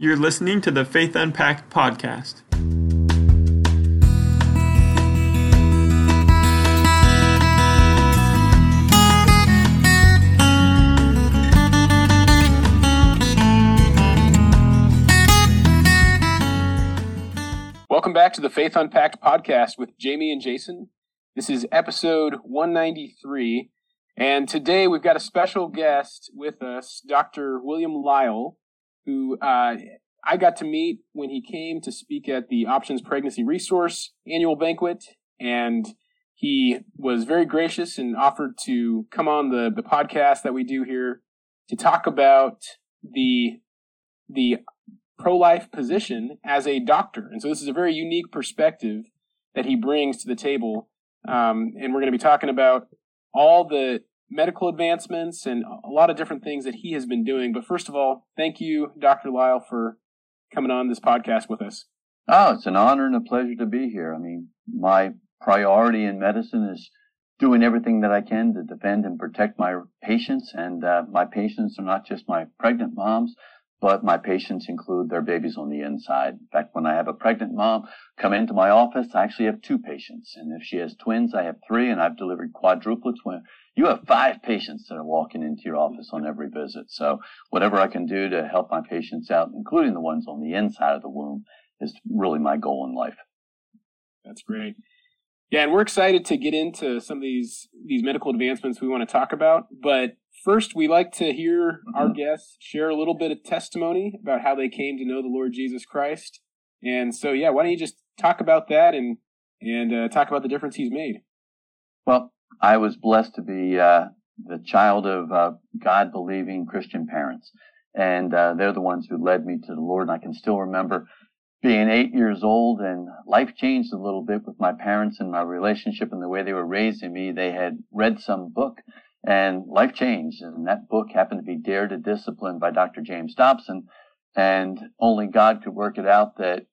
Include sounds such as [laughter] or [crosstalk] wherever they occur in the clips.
You're listening to the Faith Unpacked podcast. Welcome back to the Faith Unpacked podcast with Jamie and Jason. This is episode 193. And today we've got a special guest with us, Dr. William Lile, who uh, I got to meet when he came to speak at the Options Pregnancy Resource annual banquet. And he was very gracious and offered to come on the, the podcast that we do here to talk about the the pro-life position as a doctor. And so this is a very unique perspective that he brings to the table. Um, and we're going to be talking about all the medical advancements and a lot of different things that he has been doing. But first of all, thank you, Dr. Lile, for coming on this podcast with us. Oh, it's an honor and a pleasure to be here. I mean, my priority in medicine is doing everything that I can to defend and protect my patients. And uh, my patients are not just my pregnant moms, but my patients include their babies on the inside. In fact, when I have a pregnant mom come into my office, I actually have two patients. And if she has twins, I have three, and I've delivered quadruplets when you have five patients that are walking into your office on every visit. So whatever I can do to help my patients out, including the ones on the inside of the womb, is really my goal in life. That's great. Yeah, and we're excited to get into some of these these medical advancements we want to talk about. But first, we like to hear our guests share a little bit of testimony about how they came to know the Lord Jesus Christ. And so, yeah, why don't you just talk about that and and uh, talk about the difference He's made? Well, I was blessed to be uh, the child of uh, God believing Christian parents. And uh, they're the ones who led me to the Lord. And I can still remember being eight years old and life changed a little bit with my parents and my relationship and the way they were raising me. They had read some book and life changed. And that book happened to be Dare to Discipline by Dr. James Dobson. And only God could work it out that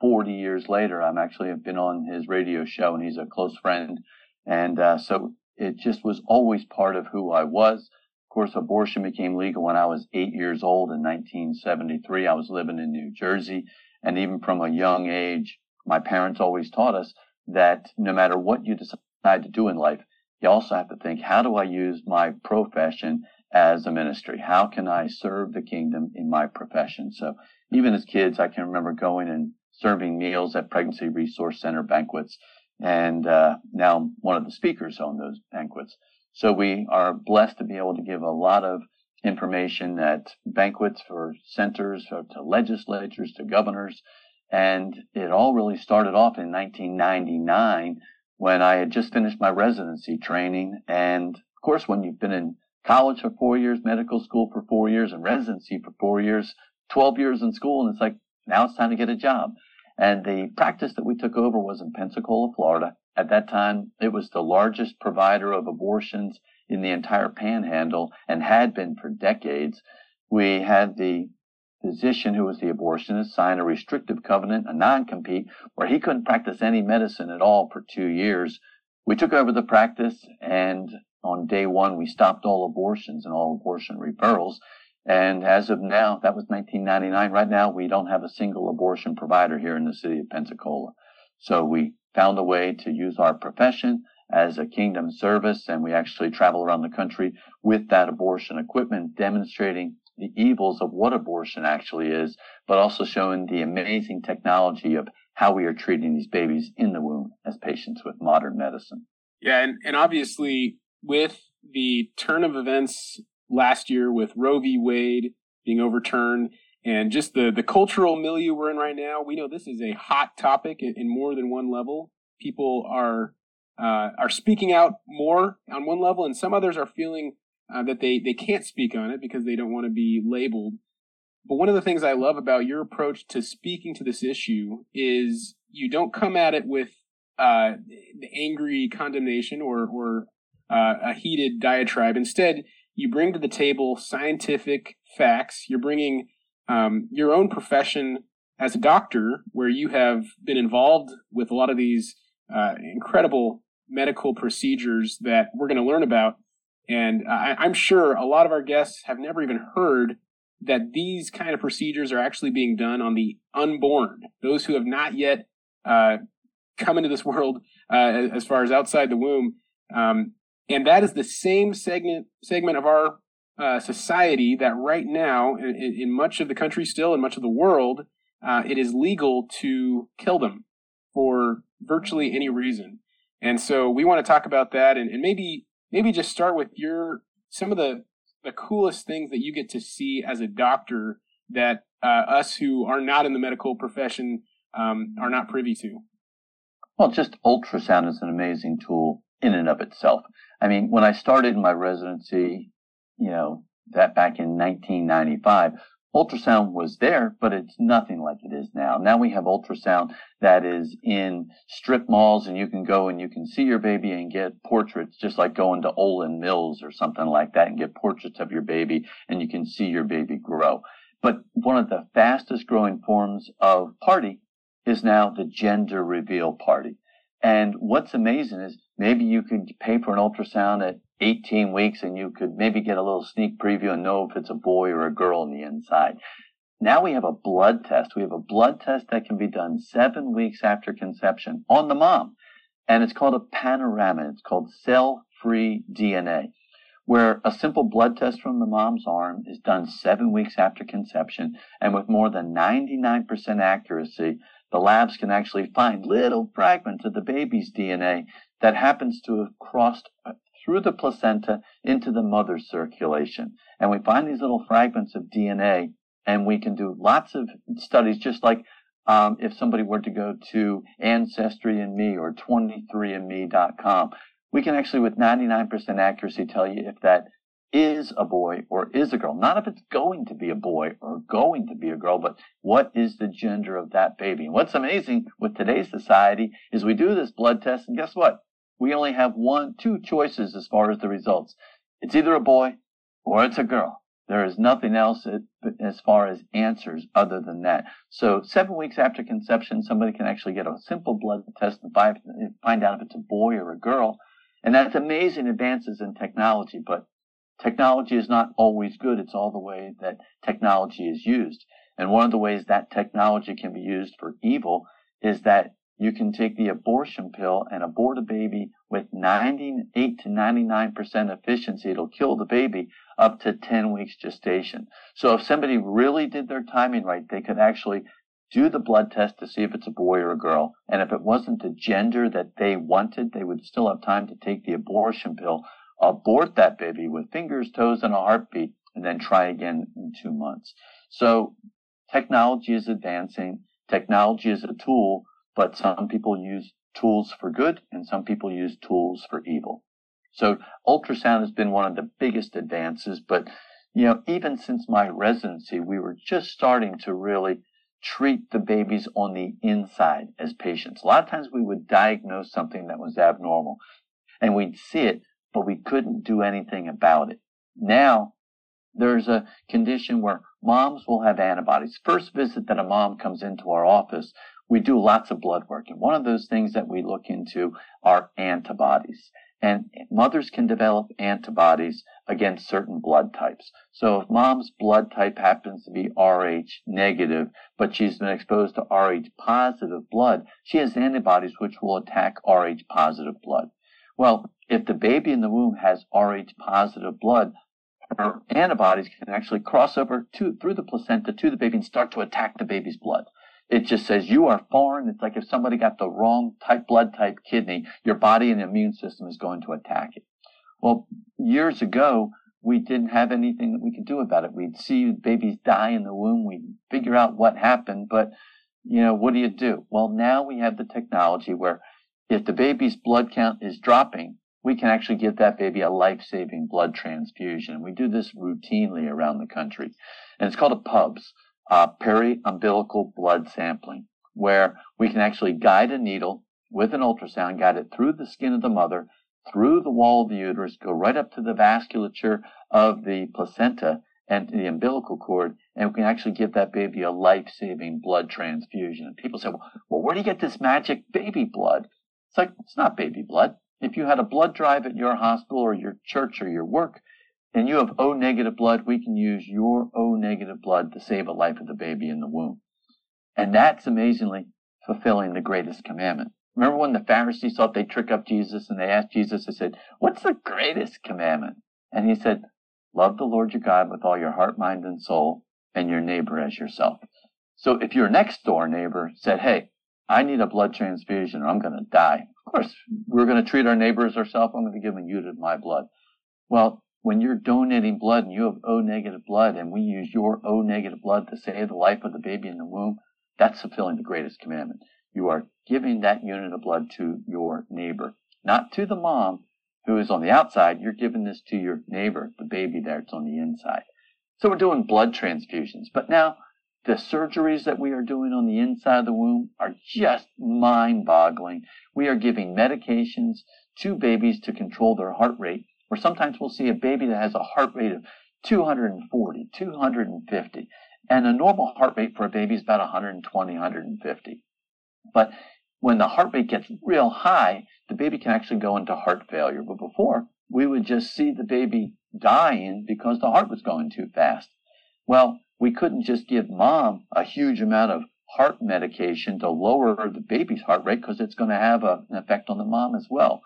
40 years later, I'm actually have been on his radio show and he's a close friend and uh, so it just was always part of who I was. Of course, abortion became legal when I was eight years old in 1973. I was living in New Jersey. And even from a young age, my parents always taught us that no matter what you decide to do in life, you also have to think, how do I use my profession as a ministry? How can I serve the kingdom in my profession? So even as kids, I can remember going and serving meals at Pregnancy Resource Center banquets and uh, now I'm one of the speakers on those banquets. So we are blessed to be able to give a lot of information at banquets for centers, to legislatures, to governors. And it all really started off in 1999 when I had just finished my residency training. And of course, when you've been in college for four years, medical school for four years, and residency for four years, 12 years in school, and it's like, now it's time to get a job. And the practice that we took over was in Pensacola, Florida. At that time, it was the largest provider of abortions in the entire panhandle and had been for decades. We had the physician who was the abortionist sign a restrictive covenant, a non-compete, where he couldn't practice any medicine at all for two years. We took over the practice and on day one, we stopped all abortions and all abortion referrals. And as of now, that was 1999. Right now, we don't have a single abortion provider here in the city of Pensacola. So we found a way to use our profession as a kingdom service, and we actually travel around the country with that abortion equipment, demonstrating the evils of what abortion actually is, but also showing the amazing technology of how we are treating these babies in the womb as patients with modern medicine. Yeah, and, and obviously with the turn of events last year with Roe v. Wade being overturned and just the, the cultural milieu we're in right now. We know this is a hot topic in, in more than one level. People are uh, are speaking out more on one level, and some others are feeling uh, that they, they can't speak on it because they don't want to be labeled. But one of the things I love about your approach to speaking to this issue is you don't come at it with uh, angry condemnation or, or uh, a heated diatribe. Instead, you bring to the table scientific facts. You're bringing um, your own profession as a doctor, where you have been involved with a lot of these uh, incredible medical procedures that we're going to learn about. And I, I'm sure a lot of our guests have never even heard that these kind of procedures are actually being done on the unborn, those who have not yet uh, come into this [laughs] world uh, as far as outside the womb. Um, and that is the same segment segment of our uh, society that right now, in, in, much of the country still, in much of the world, uh, it is legal to kill them for virtually any reason. And so we want to talk about that and, and maybe maybe just start with your some of the the coolest things that you get to see as a doctor that uh, us who are not in the medical profession um, are not privy to? Well, just ultrasound is an amazing tool in and of itself. I mean, when I started my residency, you know, that back in 1995, ultrasound was there, but it's nothing like it is now. Now we have ultrasound that is in strip malls and you can go and you can see your baby and get portraits, just like going to Olan Mills or something like that and get portraits of your baby and you can see your baby grow. But one of the fastest growing forms of party is now the gender reveal party. And what's amazing is maybe you could pay for an ultrasound at 18 weeks and you could maybe get a little sneak preview and know if it's a boy or a girl on the inside. Now we have a blood test. We have a blood test that can be done seven weeks after conception on the mom. And it's called a panorama. It's called cell-free DNA, where a simple blood test from the mom's arm is done seven weeks after conception. And with more than 99% accuracy, the labs can actually find little fragments of the baby's DNA that happens to have crossed through the placenta into the mother's circulation. And we find these little fragments of DNA, and we can do lots of studies, just like um, if somebody were to go to Ancestry and Me or 23andMe.com, we can actually, with 99% accuracy, tell you if that is a boy or is a girl. Not if it's going to be a boy or going to be a girl, but what is the gender of that baby? And what's amazing with today's society is we do this blood test, and guess what? We only have one, two choices as far as the results. It's either a boy or it's a girl. There is nothing else as far as answers other than that. So seven weeks after conception, somebody can actually get a simple blood test and find out if it's a boy or a girl. And that's amazing advances in technology, but technology is not always good. It's all the way that technology is used. And one of the ways that technology can be used for evil is that you can take the abortion pill and abort a baby with 98 to 99% efficiency. It'll kill the baby up to 10 weeks gestation. So if somebody really did their timing right, they could actually do the blood test to see if it's a boy or a girl. And if it wasn't the gender that they wanted, they would still have time to take the abortion pill, abort that baby with fingers, toes, and a heartbeat, and then try again in two months. So technology is advancing. Technology is a tool but some people use tools for good and some people use tools for evil. So ultrasound has been one of the biggest advances, but you know, even since my residency, we were just starting to really treat the babies on the inside as patients. A lot of times we would diagnose something that was abnormal and we'd see it, but we couldn't do anything about it. Now there's a condition where moms will have antibodies. First visit that a mom comes into our office, we do lots of blood work. And one of those things that we look into are antibodies. And mothers can develop antibodies against certain blood types. So if mom's blood type happens to be Rh negative, but she's been exposed to Rh positive blood, she has antibodies which will attack Rh positive blood. Well, if the baby in the womb has Rh positive blood, her antibodies can actually cross over to, through the placenta to the baby and start to attack the baby's blood. It just says you are foreign. It's like if somebody got the wrong type blood type kidney, your body and immune system is going to attack it. Well, years ago, we didn't have anything that we could do about it. We'd see babies die in the womb. We'd figure out what happened, but you know, what do you do? Well, now we have the technology where if the baby's blood count is dropping, we can actually give that baby a life-saving blood transfusion. We do this routinely around the country. And it's called a PUBS uh, peri-umbilical blood sampling, where we can actually guide a needle with an ultrasound, guide it through the skin of the mother, through the wall of the uterus, go right up to the vasculature of the placenta and the umbilical cord, and we can actually give that baby a life-saving blood transfusion. And people say, well, well, where do you get this magic baby blood? It's like, it's not baby blood. If you had a blood drive at your hospital or your church or your work, and you have O negative blood, we can use your O negative blood to save a life of the baby in the womb. And that's amazingly fulfilling the greatest commandment. Remember when the Pharisees thought they'd trick up Jesus and they asked Jesus, they said, What's the greatest commandment? And he said, Love the Lord your God with all your heart, mind, and soul, and your neighbor as yourself. So if your next door neighbor said, Hey, I need a blood transfusion or I'm going to die, of course, we're going to treat our neighbor as ourselves. I'm going to give them a unit of my blood. Well, when you're donating blood and you have O negative blood and we use your O negative blood to save the life of the baby in the womb, that's fulfilling the greatest commandment. You are giving that unit of blood to your neighbor, not to the mom who is on the outside. You're giving this to your neighbor, the baby that's on the inside. So we're doing blood transfusions. But now the surgeries that we are doing on the inside of the womb are just mind boggling. We are giving medications to babies to control their heart rate, or sometimes we'll see a baby that has a heart rate of 240, 250. And a normal heart rate for a baby is about 120, 150. But when the heart rate gets real high, the baby can actually go into heart failure. But before, we would just see the baby dying because the heart was going too fast. Well, we couldn't just give mom a huge amount of heart medication to lower the baby's heart rate because it's going to have a, an effect on the mom as well.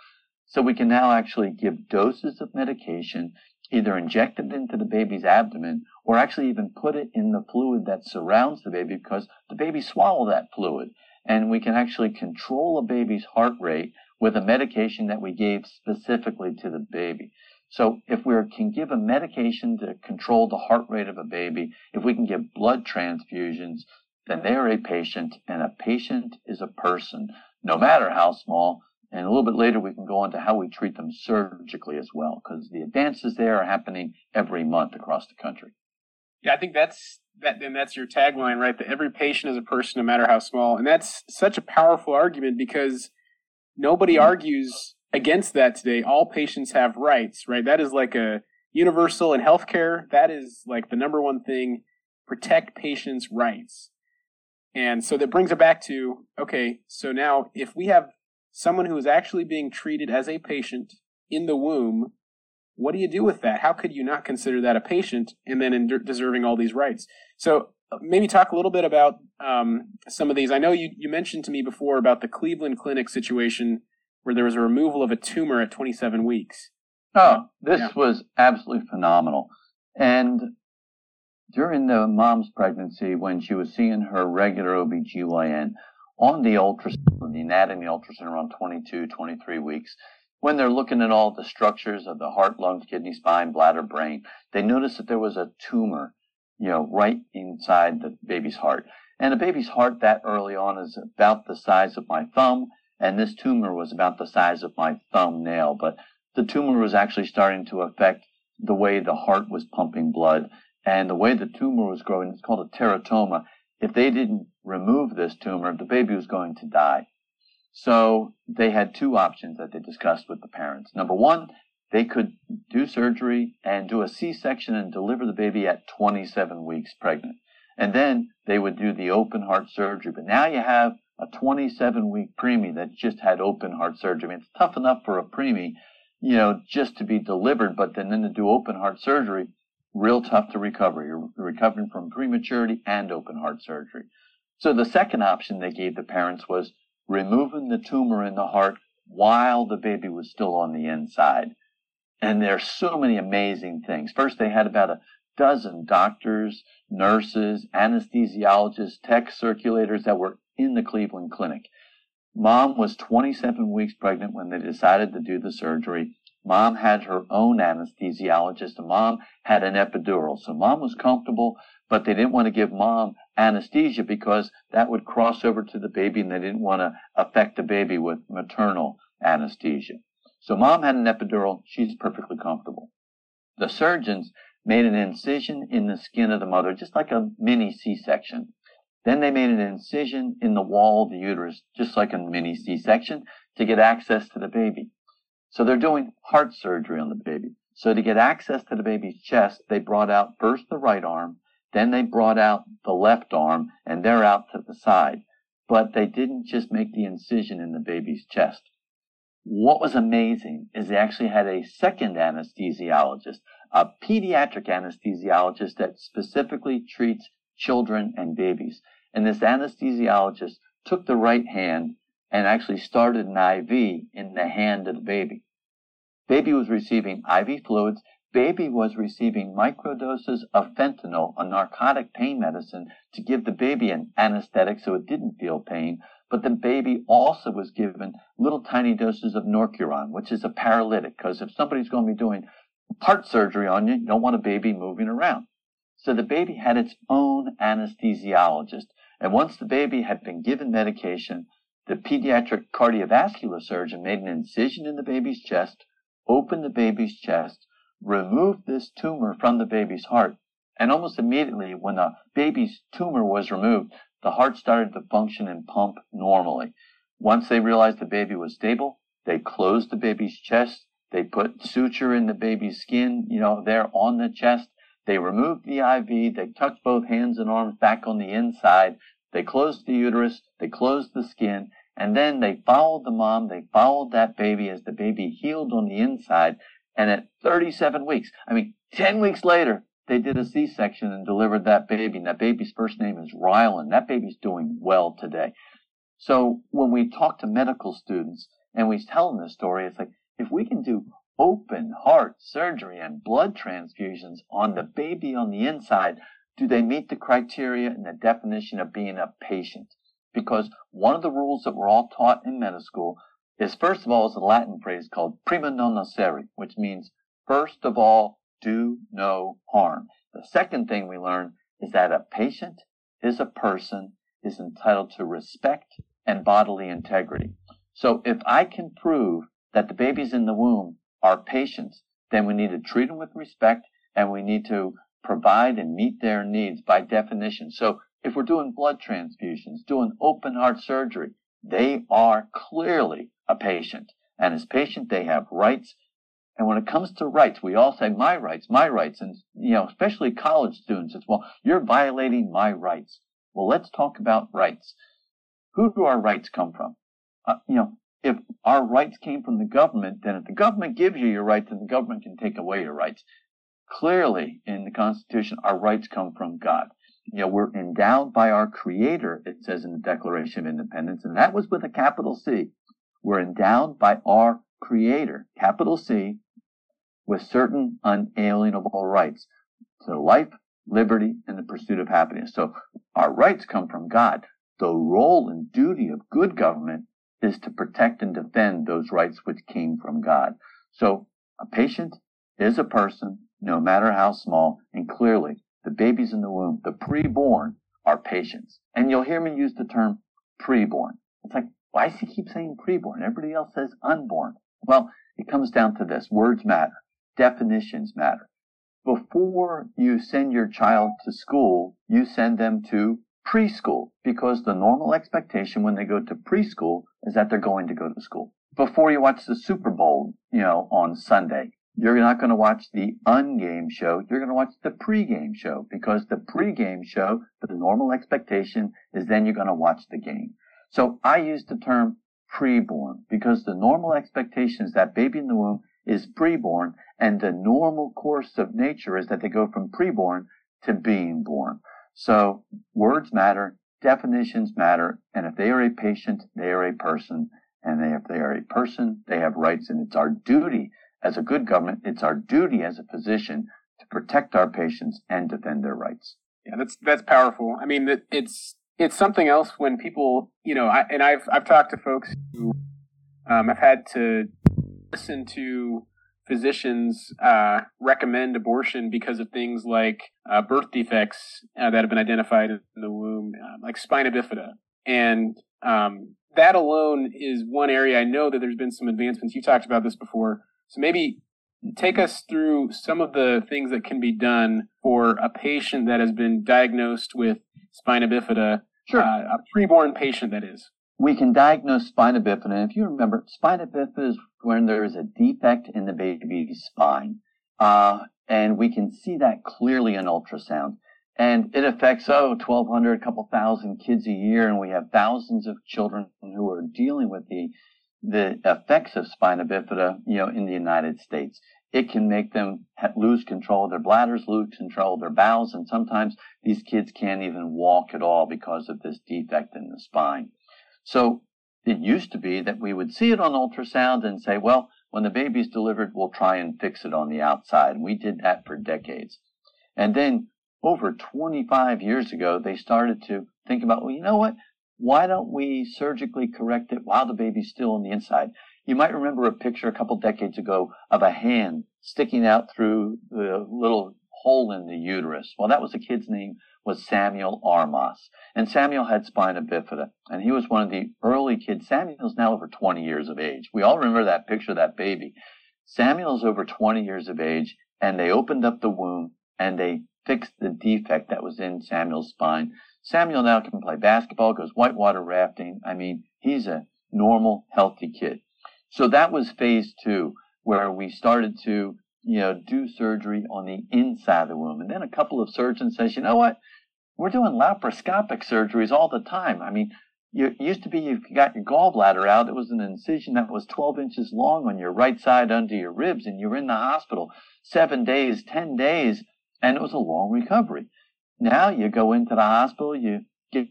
So we can now actually give doses of medication, either inject it into the baby's abdomen or actually even put it in the fluid that surrounds the baby because the baby swallow that fluid and we can actually control a baby's heart rate with a medication that we gave specifically to the baby. So if we can give a medication to control the heart rate of a baby, if we can give blood transfusions, then they are a patient, and a patient is a person, no matter how small. And a little bit later, we can go on to how we treat them surgically as well, because the advances there are happening every month across the country. Yeah, I think that's that then that's your tagline, right? That every patient is a person, no matter how small, and that's such a powerful argument because nobody mm-hmm. argues against that today. All patients have rights, right? That is like a universal in healthcare. That is like the number one thing: protect patients' rights. And so that brings it back to okay. So now, if we have someone who is actually being treated as a patient in the womb what do you do with that? How could you not consider that a patient and then deserving all these rights? So uh, maybe talk a little bit about um, some of these. I know you, you mentioned to me before about the Cleveland Clinic situation where there was a removal of a tumor at 27 weeks. Oh, this yeah. was absolutely phenomenal. And during the mom's pregnancy, when she was seeing her regular OBGYN, on the ultrasound, the anatomy ultrasound around 22, 23 weeks, when they're looking at all the structures of the heart, lungs, kidney, spine, bladder, brain, they noticed that there was a tumor, you know, right inside the baby's heart. And a baby's heart that early on is about the size of my thumb, and this tumor was about the size of my thumbnail. But the tumor was actually starting to affect the way the heart was pumping blood and the way the tumor was growing. It's called a teratoma. If they didn't remove this tumor, the baby was going to die. So they had two options that they discussed with the parents. Number one, they could do surgery and do a C-section and deliver the baby at 27 weeks pregnant. And then they would do the open heart surgery. But now you have a 27 week preemie that just had open heart surgery. I mean, it's tough enough for a preemie, you know, just to be delivered, but then, then to do open heart surgery, real tough to recover. You're recovering from prematurity and open heart surgery. So the second option they gave the parents was removing the tumor in the heart while the baby was still on the inside. And there are so many amazing things. First, they had about a dozen doctors, nurses, anesthesiologists, tech circulators that were in the Cleveland Clinic. Mom was 27 weeks pregnant when they decided to do the surgery. Mom had her own anesthesiologist and mom had an epidural. So mom was comfortable, but they didn't want to give mom anesthesia because that would cross over to the baby and they didn't want to affect the baby with maternal anesthesia. So mom had an epidural. She's perfectly comfortable. The surgeons made an incision in the skin of the mother, just like a mini C-section. Then they made an incision in the wall of the uterus, just like a mini C-section, to get access to the baby. So they're doing heart surgery on the baby. So to get access to the baby's chest, they brought out first the right arm, then they brought out the left arm and they're out to the side. But they didn't just make the incision in the baby's chest. What was amazing is they actually had a second anesthesiologist, a pediatric anesthesiologist that specifically treats children and babies. And this anesthesiologist took the right hand and actually started an IV in the hand of the baby. Baby was receiving IV fluids. Baby was receiving microdoses of fentanyl, a narcotic pain medicine, to give the baby an anesthetic so it didn't feel pain. But the baby also was given little tiny doses of Norcuron, which is a paralytic, because if somebody's going to be doing heart surgery on you, you don't want a baby moving around. So the baby had its own anesthesiologist. And once the baby had been given medication, the pediatric cardiovascular surgeon made an incision in the baby's chest, opened the baby's chest, removed this tumor from the baby's heart, and almost immediately when the baby's tumor was removed, the heart started to function and pump normally. Once they realized the baby was stable, they closed the baby's chest, they put suture in the baby's skin, you know, there on the chest. They removed the IV. They tucked both hands and arms back on the inside. They closed the uterus. They closed the skin. And then they followed the mom. They followed that baby as the baby healed on the inside. And at 37 weeks, I mean, 10 weeks later, they did a C-section and delivered that baby. And that baby's first name is Rylan. That baby's doing well today. So when we talk to medical students and we tell them this story, it's like, if we can do open heart surgery and blood transfusions on the baby on the inside, do they meet the criteria and the definition of being a patient? Because one of the rules that we're all taught in medical school is first of all is a Latin phrase called prima non nocere, which means first of all, do no harm. The second thing we learn is that a patient is a person is entitled to respect and bodily integrity. So if I can prove that the babies in the womb are patients, then we need to treat them with respect and we need to provide and meet their needs by definition. So if we're doing blood transfusions, doing open heart surgery, they are clearly a patient. And as patient, they have rights. And when it comes to rights, we all say my rights, my rights. And, you know, especially college students, it's, well, you're violating my rights. Well, let's talk about rights. Who do our rights come from? Uh, you know, if our rights came from the government, then if the government gives you your rights, then the government can take away your rights. Clearly, in the Constitution, our rights come from God. You know, we're endowed by our Creator, it says in the Declaration of Independence, and that was with a capital C. We're endowed by our Creator, capital C, with certain unalienable rights. So life, liberty, and the pursuit of happiness. So our rights come from God. The role and duty of good government is to protect and defend those rights which came from God. So a patient is a person, no matter how small, and clearly the babies in the womb, the preborn, are patients. And you'll hear me use the term preborn. It's like, why does he keep saying preborn? Everybody else says unborn. Well, it comes down to this. Words matter. Definitions matter. Before you send your child to school, you send them to preschool because the normal expectation when they go to preschool is that they're going to go to school. Before you watch the Super Bowl, you know, on Sunday, you're not going to watch the ungame show. You're going to watch the pregame show because the pregame show, the normal expectation is then you're going to watch the game. So I use the term preborn because the normal expectation is that baby in the womb is preborn and the normal course of nature is that they go from preborn to being born. So words matter, definitions matter, and if they are a patient, they are a person, and if they are a person, they have rights, and it's our duty as a good government, it's our duty as a physician to protect our patients and defend their rights. Yeah, that's that's powerful. I mean, it's it's something else when people, you know, I, and I've I've talked to folks who um, have had to listen to physicians uh, recommend abortion because of things like uh, birth defects uh, that have been identified in the womb, uh, like spina bifida. And um, that alone is one area I know that there's been some advancements. You talked about this before. So maybe take us through some of the things that can be done for a patient that has been diagnosed with spina bifida, sure. Uh, a preborn patient that is we can diagnose spina bifida. And if you remember, spina bifida is when there is a defect in the baby's spine. Uh, and we can see that clearly in ultrasound. And it affects, oh, 1,200, a couple thousand kids a year. And we have thousands of children who are dealing with the, the effects of spina bifida, you know, in the United States. It can make them lose control of their bladders, lose control of their bowels, and sometimes these kids can't even walk at all because of this defect in the spine. So it used to be that we would see it on ultrasound and say, well, when the baby's delivered, we'll try and fix it on the outside. And we did that for decades. And then over 25 years ago, they started to think about, well, you know what? Why don't we surgically correct it while the baby's still on the inside? You might remember a picture a couple decades ago of a hand sticking out through the little hole in the uterus. Well, that was a kid's name was Samuel Armas. And Samuel had spina bifida. And he was one of the early kids. Samuel's now over 20 years of age. We all remember that picture of that baby. Samuel's over 20 years of age, and they opened up the womb and they fixed the defect that was in Samuel's spine. Samuel now can play basketball, goes whitewater rafting. I mean, he's a normal, healthy kid. So that was phase two, where we started to, you know, do surgery on the inside of the womb. And then a couple of surgeons says, you know what? We're doing laparoscopic surgeries all the time. I mean, you used to be you got your gallbladder out, it was an incision that was 12 inches long on your right side under your ribs, and you were in the hospital seven days, 10 days, and it was a long recovery. Now you go into the hospital, you get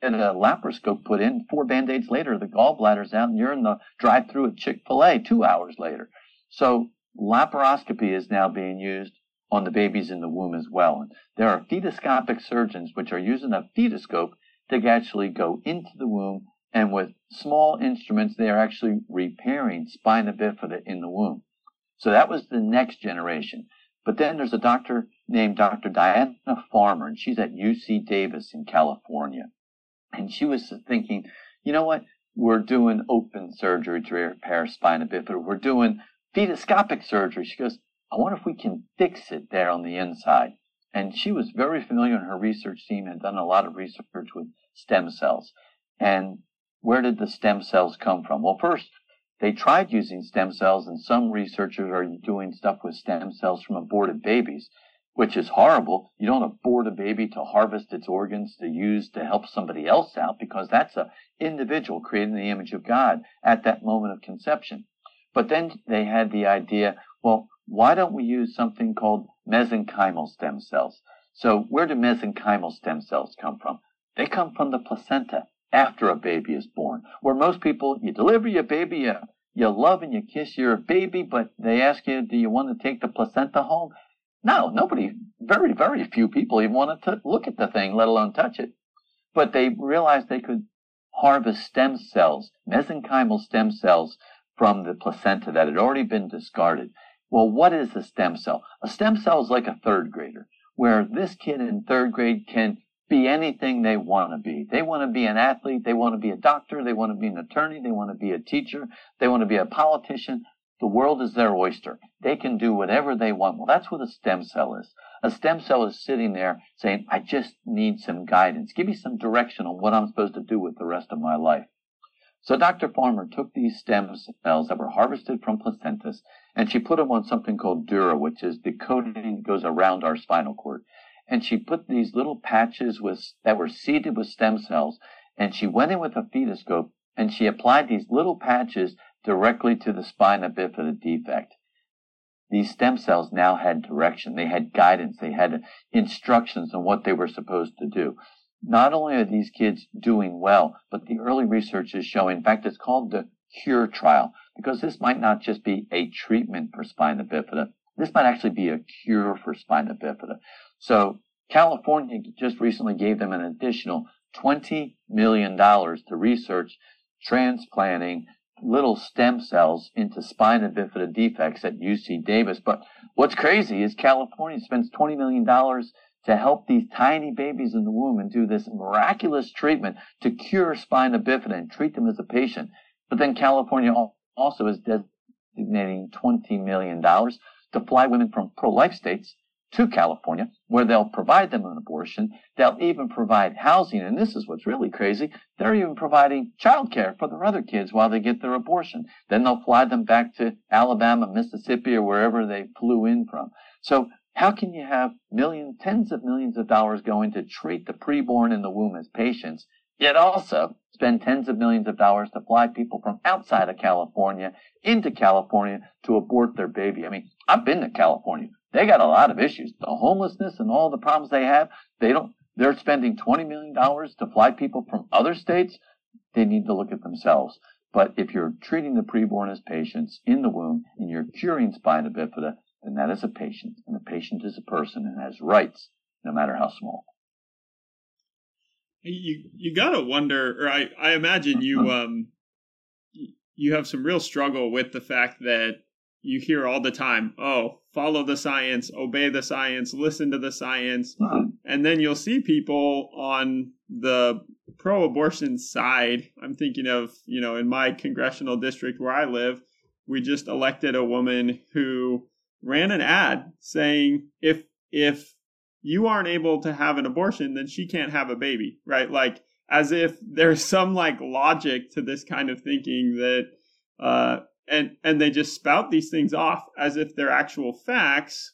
and a laparoscope put in. Four band-aids later, the gallbladder's out, and you're in the drive-through at Chick-fil-A two hours later. So laparoscopy is now being used on the babies in the womb as well. And there are fetoscopic surgeons which are using a fetoscope to actually go into the womb, and with small instruments, they are actually repairing spina bifida in the womb. So that was the next generation. But then there's a doctor named Dr. Diana Farmer, and she's at UC Davis in California. And she was thinking, you know what? We're doing open surgery to repair spina bifida. We're doing fetoscopic surgery. She goes, I wonder if we can fix it there on the inside. And she was very familiar, and her research team had done a lot of research with stem cells. And where did the stem cells come from? Well, first, they tried using stem cells, and some researchers are doing stuff with stem cells from aborted babies which is horrible. You don't abort a baby to harvest its organs to use to help somebody else out because that's a individual created in the image of God at that moment of conception. But then they had the idea, well, why don't we use something called mesenchymal stem cells? So where do mesenchymal stem cells come from? They come from the placenta after a baby is born, where most people, you deliver your baby, you, you love and you kiss your baby, but they ask you, do you want to take the placenta home? No, nobody, very, very few people even wanted to look at the thing, let alone touch it. But they realized they could harvest stem cells, mesenchymal stem cells from the placenta that had already been discarded. Well, what is a stem cell? A stem cell is like a third grader, where this kid in third grade can be anything they want to be. They want to be an athlete. They want to be a doctor. They want to be an attorney. They want to be a teacher. They want to be a politician. The world is their oyster. They can do whatever they want. Well, that's what a stem cell is. A stem cell is sitting there saying, I just need some guidance. Give me some direction on what I'm supposed to do with the rest of my life. So Dr. Farmer took these stem cells that were harvested from placentas and she put them on something called dura, which is the coating that goes around our spinal cord. And she put these little patches with, that were seeded with stem cells and she went in with a fetoscope and she applied these little patches directly to the spina bifida defect. These stem cells now had direction. They had guidance. They had instructions on what they were supposed to do. Not only are these kids doing well, but the early research is showing, in fact, it's called the CURE trial, because this might not just be a treatment for spina bifida. This might actually be a cure for spina bifida. So California just recently gave them an additional $20 million to research transplanting little stem cells into spina bifida defects at UC Davis. But what's crazy is California spends $20 million to help these tiny babies in the womb and do this miraculous treatment to cure spina bifida and treat them as a patient. But then California also is designating $20 million to fly women from pro-life states to California, where they'll provide them an abortion. They'll even provide housing. And this is what's really crazy. They're even providing childcare for their other kids while they get their abortion. Then they'll fly them back to Alabama, Mississippi, or wherever they flew in from. So how can you have millions, tens of millions of dollars going to treat the preborn in the womb as patients, yet also spend tens of millions of dollars to fly people from outside of California into California to abort their baby? I mean, I've been to California. They got a lot of issues. The homelessness and all the problems they have, they don't, they're spending $20 million to fly people from other states. They need to look at themselves. But if you're treating the preborn as patients in the womb and you're curing spina bifida, then that is a patient. And the patient is a person and has rights, no matter how small. You you gotta wonder, or I, I imagine you [laughs] um you have some real struggle with the fact that you hear all the time, oh, follow the science, obey the science, listen to the science. And then you'll see people on the pro abortion side. I'm thinking of, you know, in my congressional district where I live, we just elected a woman who ran an ad saying if if you aren't able to have an abortion, then she can't have a baby, right? Like as if there's some like logic to this kind of thinking that uh and and they just spout these things off as if they're actual facts.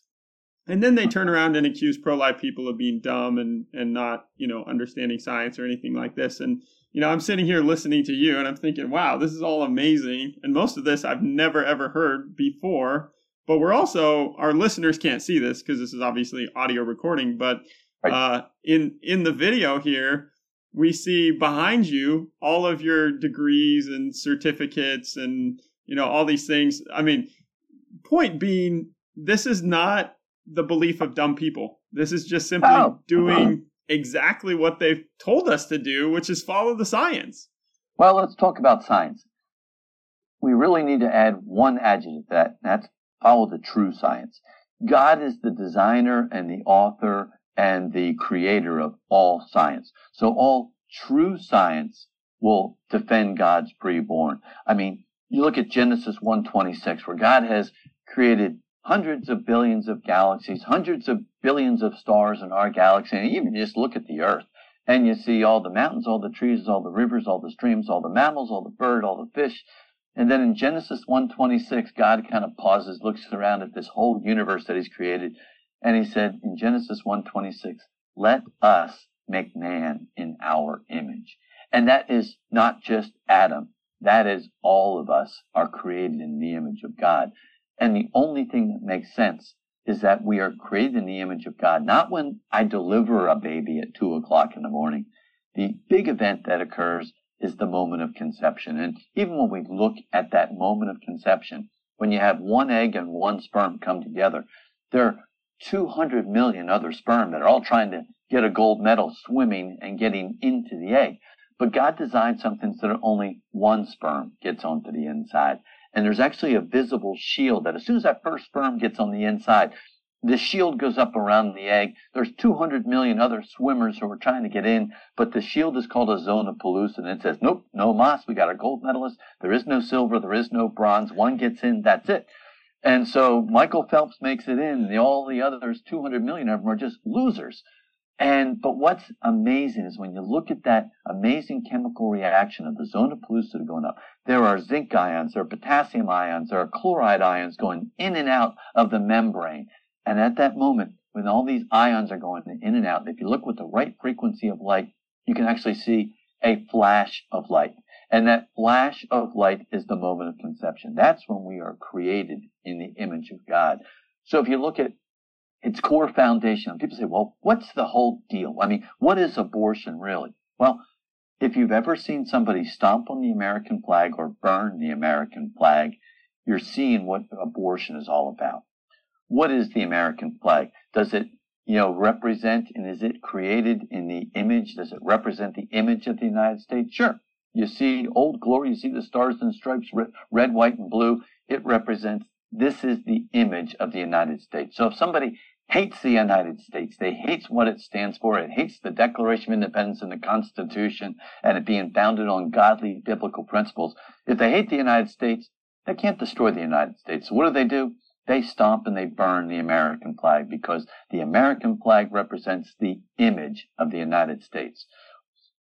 And then they turn around and accuse pro-life people of being dumb and and not you know understanding science or anything like this. And you know i'm sitting here listening to you and i'm thinking wow this is all amazing. And most of this i've never ever heard before. But we're also our listeners can't see this because this is obviously audio recording but uh, in in the video here we see behind you all of your degrees and certificates and you know, all these things. I mean, point being, this is not the belief of dumb people. This is just simply oh. doing exactly what they've told us to do, which is follow the science. Well, let's talk about science. We really need to add one adjective to that, that's follow the true science. God is the designer and the author and the creator of all science. So all true science will defend God's preborn. I mean, you look at Genesis 1:26 where God has created hundreds of billions of galaxies, hundreds of billions of stars in our galaxy, and even just look at the earth and you see all the mountains, all the trees, all the rivers, all the streams, all the mammals, all the bird, all the fish. And then in Genesis 1:26, God kind of pauses, looks around at this whole universe that he's created, and he said in Genesis 1:26, "Let us make man in our image." And that is not just Adam. That is, all of us are created in the image of God. And the only thing that makes sense is that we are created in the image of God, not when I deliver a baby at two o'clock in the morning. The big event that occurs is the moment of conception. And even when we look at that moment of conception, when you have one egg and one sperm come together, there are 200 million other sperm that are all trying to get a gold medal swimming and getting into the egg. But God designed something so that only one sperm gets onto the inside. And there's actually a visible shield that as soon as that first sperm gets on the inside, the shield goes up around the egg. There's 200 million other swimmers who are trying to get in, but the shield is called a zona pellucida. It says, nope, no mas. We got a gold medalist. There is no silver. There is no bronze. One gets in. That's it. And so Michael Phelps makes it in. The, all the others, 200 million of them are just losers. And, but what's amazing is when you look at that amazing chemical reaction of the zona pellucida going up, there are zinc ions, there are potassium ions, there are chloride ions going in and out of the membrane. And at that moment, when all these ions are going in and out, if you look with the right frequency of light, you can actually see a flash of light. And that flash of light is the moment of conception. That's when we are created in the image of God. So if you look at its core foundation. People say, well, what's the whole deal? I mean, what is abortion really? Well, if you've ever seen somebody stomp on the American flag or burn the American flag, you're seeing what abortion is all about. What is the American flag? Does it, you know, represent and is it created in the image? Does it represent the image of the United States? Sure. You see old glory, you see the stars and stripes, red, white, and blue. It represents this is the image of the United States. So if somebody hates the United States. They hates what it stands for. It hates the Declaration of Independence and the Constitution and it being founded on godly biblical principles. If they hate the United States, they can't destroy the United States. So what do they do? They stomp and they burn the American flag because the American flag represents the image of the United States.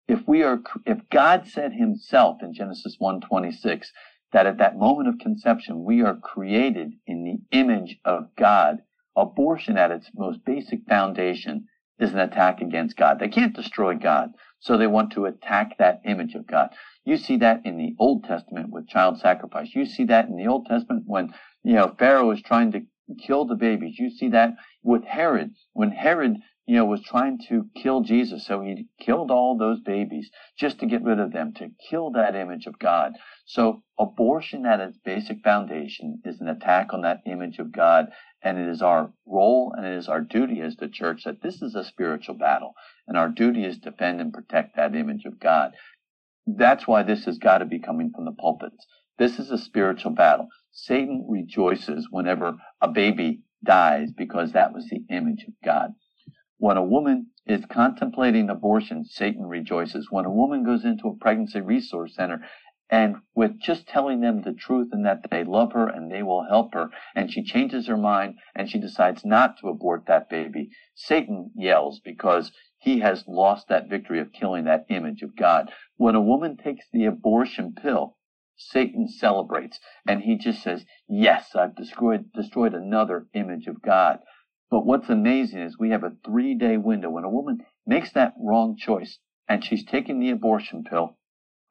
If we are, if God said himself in Genesis 1:26 that at that moment of conception we are created in the image of God, abortion at its most basic foundation is an attack against God. They can't destroy God, so they want to attack that image of God. You see that in the Old Testament with child sacrifice. You see that in the Old Testament when, you know, Pharaoh is trying to kill the babies. You see that with Herod. When Herod, you know, was trying to kill Jesus, so he killed all those babies just to get rid of them, to kill that image of God. So abortion at its basic foundation is an attack on that image of God. And it is our role and it is our duty as the church that this is a spiritual battle. And our duty is to defend and protect that image of God. That's why this has got to be coming from the pulpits. This is a spiritual battle. Satan rejoices whenever a baby dies because that was the image of God. When a woman is contemplating abortion, Satan rejoices. When a woman goes into a pregnancy resource center and with just telling them the truth and that they love her and they will help her, and she changes her mind and she decides not to abort that baby, Satan yells because he has lost that victory of killing that image of God. When a woman takes the abortion pill, Satan celebrates and he just says, Yes, I've destroyed, destroyed another image of God. But what's amazing is we have a three day window. When a woman makes that wrong choice and she's taking the abortion pill,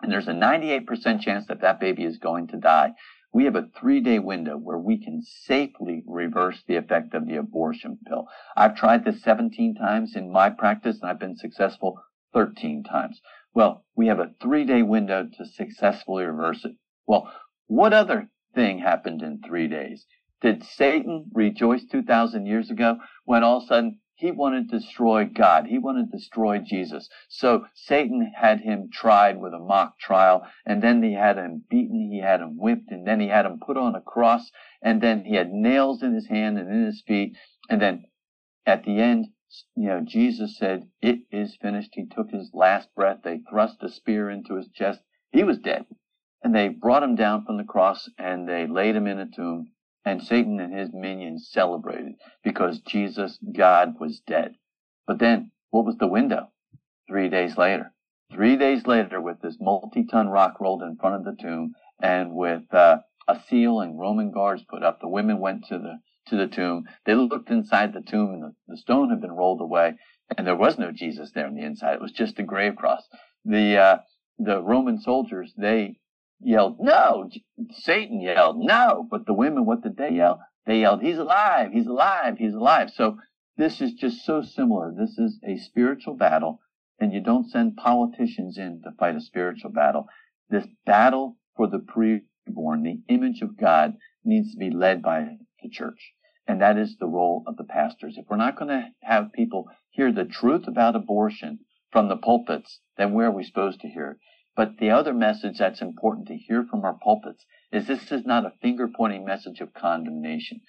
and there's a 98% chance that that baby is going to die. We have a three day window where we can safely reverse the effect of the abortion pill. I've tried this 17 times in my practice and I've been successful 13 times. Well, we have a three day window to successfully reverse it. Well, what other thing happened in three days? Did Satan rejoice 2,000 years ago when all of a sudden he wanted to destroy God. He wanted to destroy Jesus. So Satan had him tried with a mock trial, and then he had him beaten, he had him whipped, and then he had him put on a cross, and then he had nails in his hand and in his feet, and then at the end, you know, Jesus said, It is finished. He took his last breath. They thrust a spear into his chest. He was dead. And they brought him down from the cross and they laid him in a tomb. And Satan and his minions celebrated because Jesus, God, was dead. But then, what was the window? Three days later. Three days later, with this multi-ton rock rolled in front of the tomb, and with uh, a seal and Roman guards put up, the women went to the to the tomb. They looked inside the tomb, and the, the stone had been rolled away, and there was no Jesus there on the inside. It was just a grave cross. The uh, the Roman soldiers they yelled, no. Satan yelled, no. But the women, what did they yell? They yelled, he's alive, he's alive, he's alive. So this is just so similar. This is a spiritual battle, and you don't send politicians in to fight a spiritual battle. This battle for the preborn, the image of God, needs to be led by the church. And that is the role of the pastors. If we're not going to have people hear the truth about abortion from the pulpits, then where are we supposed to hear it? But the other message that's important to hear from our pulpits is this is not a finger pointing message of condemnation.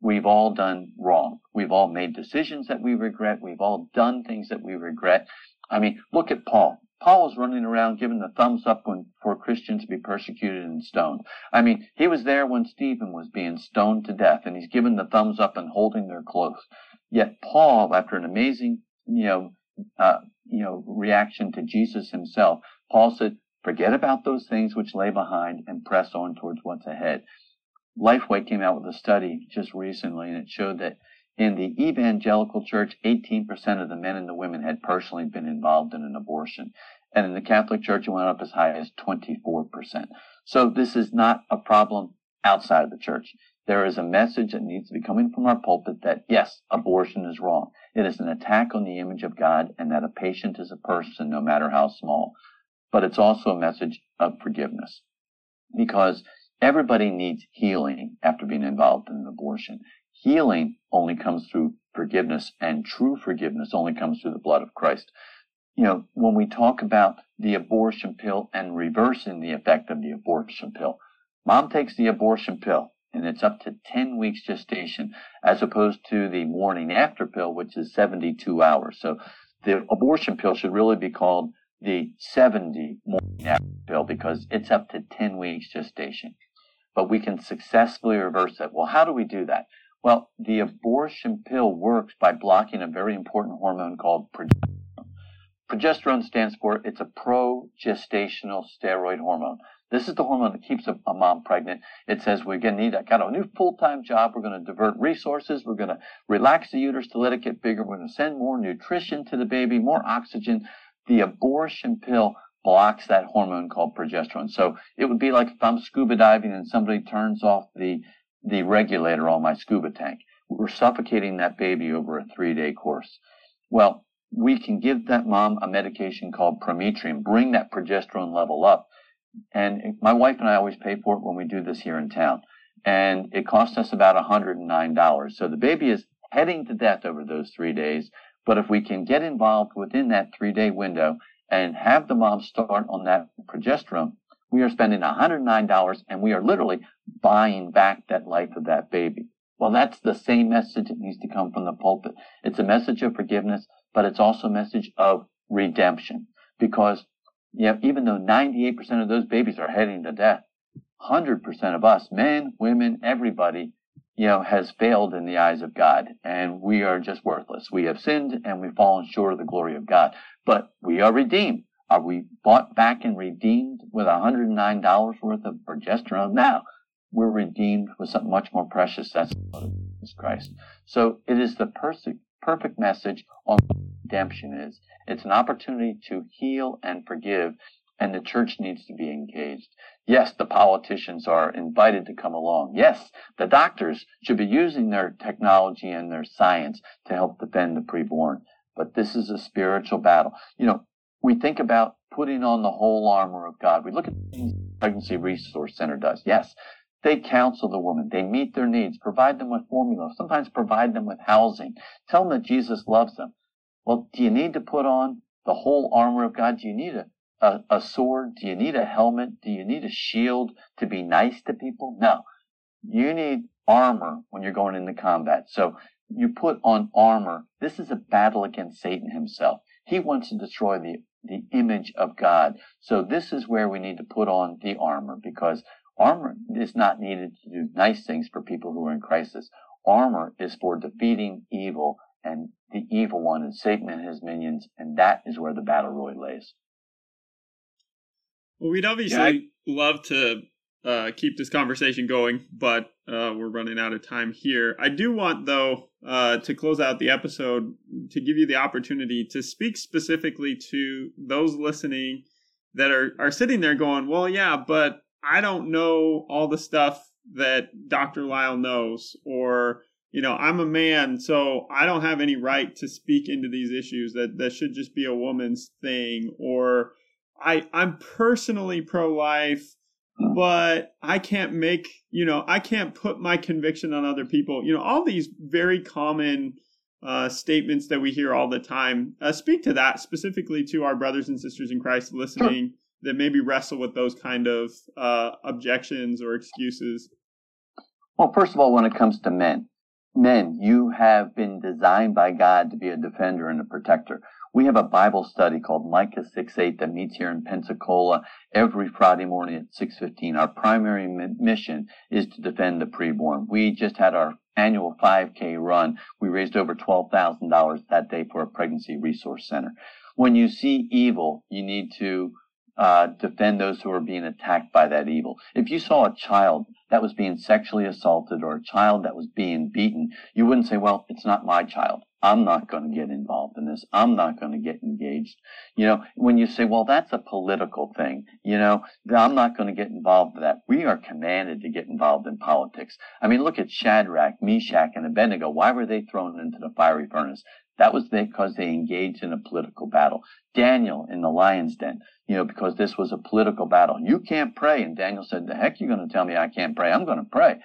We've all done wrong. We've all made decisions that we regret. We've all done things that we regret. I mean, look at Paul. Paul was running around giving the thumbs up when, for Christians to be persecuted and stoned. I mean, he was there when Stephen was being stoned to death, and he's giving the thumbs up and holding their clothes. Yet Paul, after an amazing, you know, uh, you know, reaction to Jesus himself, Paul said, forget about those things which lay behind and press on towards what's ahead. Lifeway came out with a study just recently and it showed that in the evangelical church, 18% of the men and the women had personally been involved in an abortion. And in the Catholic Church, it went up as high as 24%. So this is not a problem outside of the church. There is a message that needs to be coming from our pulpit that yes, abortion is wrong. It is an attack on the image of God and that a patient is a person no matter how small but it's also a message of forgiveness because everybody needs healing after being involved in an abortion. Healing only comes through forgiveness and true forgiveness only comes through the blood of Christ. You know, when we talk about the abortion pill and reversing the effect of the abortion pill, mom takes the abortion pill and it's up to 10 weeks gestation as opposed to the morning after pill, which is 72 hours. So the abortion pill should really be called the 70 morning after pill because it's up to 10 weeks gestation. But we can successfully reverse that. Well, how do we do that? Well, the abortion pill works by blocking a very important hormone called progesterone. Progesterone stands for it's a progestational steroid hormone. This is the hormone that keeps a, a mom pregnant. It says we're going to need, I got a new full-time job. We're going to divert resources. We're going to relax the uterus to let it get bigger. We're going to send more nutrition to the baby, more oxygen the abortion pill blocks that hormone called progesterone. So it would be like if I'm scuba diving and somebody turns off the the regulator on my scuba tank. We're suffocating that baby over a three day course. Well, we can give that mom a medication called Prometrium, bring that progesterone level up. And my wife and I always pay for it when we do this here in town. And it costs us about $109. So the baby is heading to death over those three days. But if we can get involved within that three day window and have the mom start on that progesterone, we are spending $109 and we are literally buying back that life of that baby. Well, that's the same message that needs to come from the pulpit. It's a message of forgiveness, but it's also a message of redemption. Because, you know, even though 98% of those babies are heading to death, 100% of us, men, women, everybody, you know, has failed in the eyes of God, and we are just worthless. We have sinned and we've fallen short of the glory of God, but we are redeemed. Are we bought back and redeemed with $109 worth of progesterone? Now, we're redeemed with something much more precious. That's Christ. So it is the perfect message on redemption is. It's an opportunity to heal and forgive, and the church needs to be engaged. Yes, the politicians are invited to come along. Yes, the doctors should be using their technology and their science to help defend the preborn. But this is a spiritual battle. You know, we think about putting on the whole armor of God. We look at the Pregnancy Resource Center does. Yes, they counsel the woman. They meet their needs, provide them with formula, sometimes provide them with housing, tell them that Jesus loves them. Well, do you need to put on the whole armor of God? Do you need a, a, a sword? Do you need a helmet? Do you need a shield to be nice to people? No. You need armor when you're going into combat. So you put on armor. This is a battle against Satan himself. He wants to destroy the the image of God. So this is where we need to put on the armor because armor is not needed to do nice things for people who are in crisis. Armor is for defeating evil and the evil one is Satan and his minions, and that is where the battle really lays. Well, we'd obviously yeah, I... love to uh, keep this conversation going, but uh, we're running out of time here. I do want, though, uh, to close out the episode, to give you the opportunity to speak specifically to those listening that are, are sitting there going, well, yeah, but I don't know all the stuff that Dr. Lile knows, or, you know, I'm a man, so I don't have any right to speak into these issues. That that should just be a woman's thing, or I I'm personally pro life but I can't make, you know, I can't put my conviction on other people. You know, all these very common uh, statements that we hear all the time. Uh, speak to that specifically to our brothers and sisters in Christ listening sure. that maybe wrestle with those kind of uh, objections or excuses. Well, first of all, when it comes to men, men, you have been designed by God to be a defender and a protector. We have a Bible study called Micah 6 8 that meets here in Pensacola every Friday morning at 6.15. Our primary mission is to defend the preborn. We just had our annual 5K run. We raised over $12,000 that day for a pregnancy resource center. When you see evil, you need to uh, defend those who are being attacked by that evil. If you saw a child that was being sexually assaulted or a child that was being beaten, you wouldn't say, well, it's not my child. I'm not going to get involved in this. I'm not going to get engaged. You know, when you say, well, that's a political thing, you know, I'm not going to get involved with that. We are commanded to get involved in politics. I mean, look at Shadrach, Meshach, and Abednego. Why were they thrown into the fiery furnace? That was because they engaged in a political battle. Daniel in the lion's den, you know, because this was a political battle. You can't pray. And Daniel said, the heck you're going to tell me I can't pray? I'm going to pray.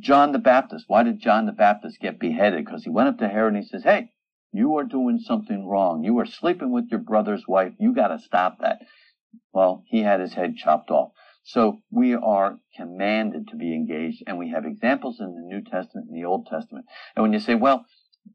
John the Baptist, why did John the Baptist get beheaded? Because he went up to Herod and he says, hey, you are doing something wrong. You are sleeping with your brother's wife. You got to stop that. Well, he had his head chopped off. So we are commanded to be engaged, and we have examples in the New Testament and the Old Testament. And when you say, well,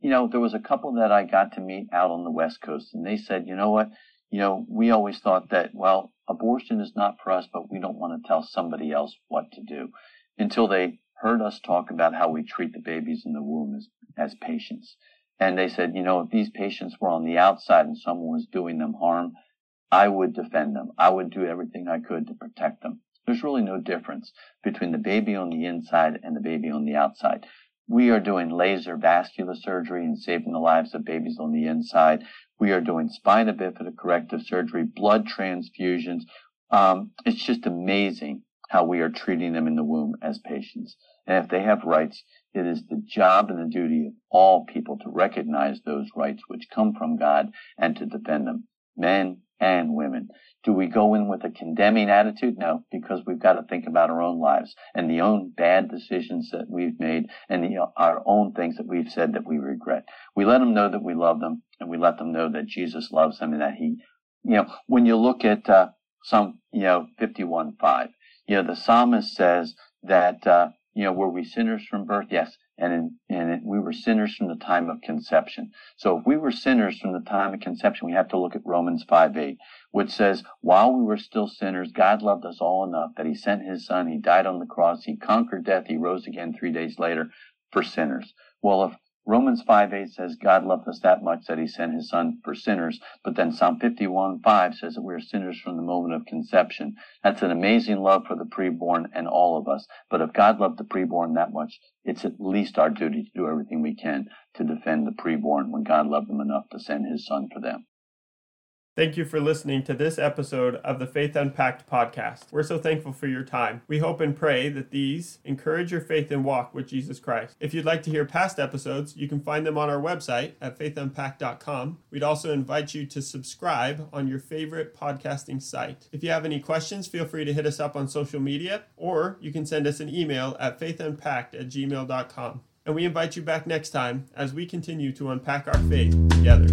you know, there was a couple that I got to meet out on the West Coast, and they said, you know what? You know, we always thought that, well, abortion is not for us, but we don't want to tell somebody else what to do until they heard us talk about how we treat the babies in the womb as, as patients. And they said, you know, if these patients were on the outside and someone was doing them harm, I would defend them. I would do everything I could to protect them. There's really no difference between the baby on the inside and the baby on the outside. We are doing laser vascular surgery and saving the lives of babies on the inside. We are doing spina bifida corrective surgery, blood transfusions. Um, it's just amazing how we are treating them in the womb as patients. And if they have rights, it is the job and the duty of all people to recognize those rights which come from God and to defend them. Men and women. Do we go in with a condemning attitude? No, because we've got to think about our own lives and the own bad decisions that we've made and the, our own things that we've said that we regret. We let them know that we love them and we let them know that Jesus loves them and that he, you know, when you look at, uh, Psalm, you know, 51 5, you know, the psalmist says that, uh, you know, were we sinners from birth? Yes. And, and we were sinners from the time of conception. So if we were sinners from the time of conception, we have to look at Romans 5 8, which says, while we were still sinners, God loved us all enough that he sent his son, he died on the cross, he conquered death, he rose again three days later for sinners. Well, if Romans 5 8 says God loved us that much that he sent his son for sinners. But then Psalm 51 5 says that we're sinners from the moment of conception. That's an amazing love for the preborn and all of us. But if God loved the preborn that much, it's at least our duty to do everything we can to defend the preborn when God loved them enough to send his son for them. Thank you for listening to this episode of the Faith Unpacked podcast. We're so thankful for your time. We hope and pray that these encourage your faith and walk with Jesus Christ. If you'd like to hear past episodes, you can find them on our website at faithunpacked.com. We'd also invite you to subscribe on your favorite podcasting site. If you have any questions, feel free to hit us up on social media or you can send us an email at faithunpacked at gmail.com. And we invite you back next time as we continue to unpack our faith together.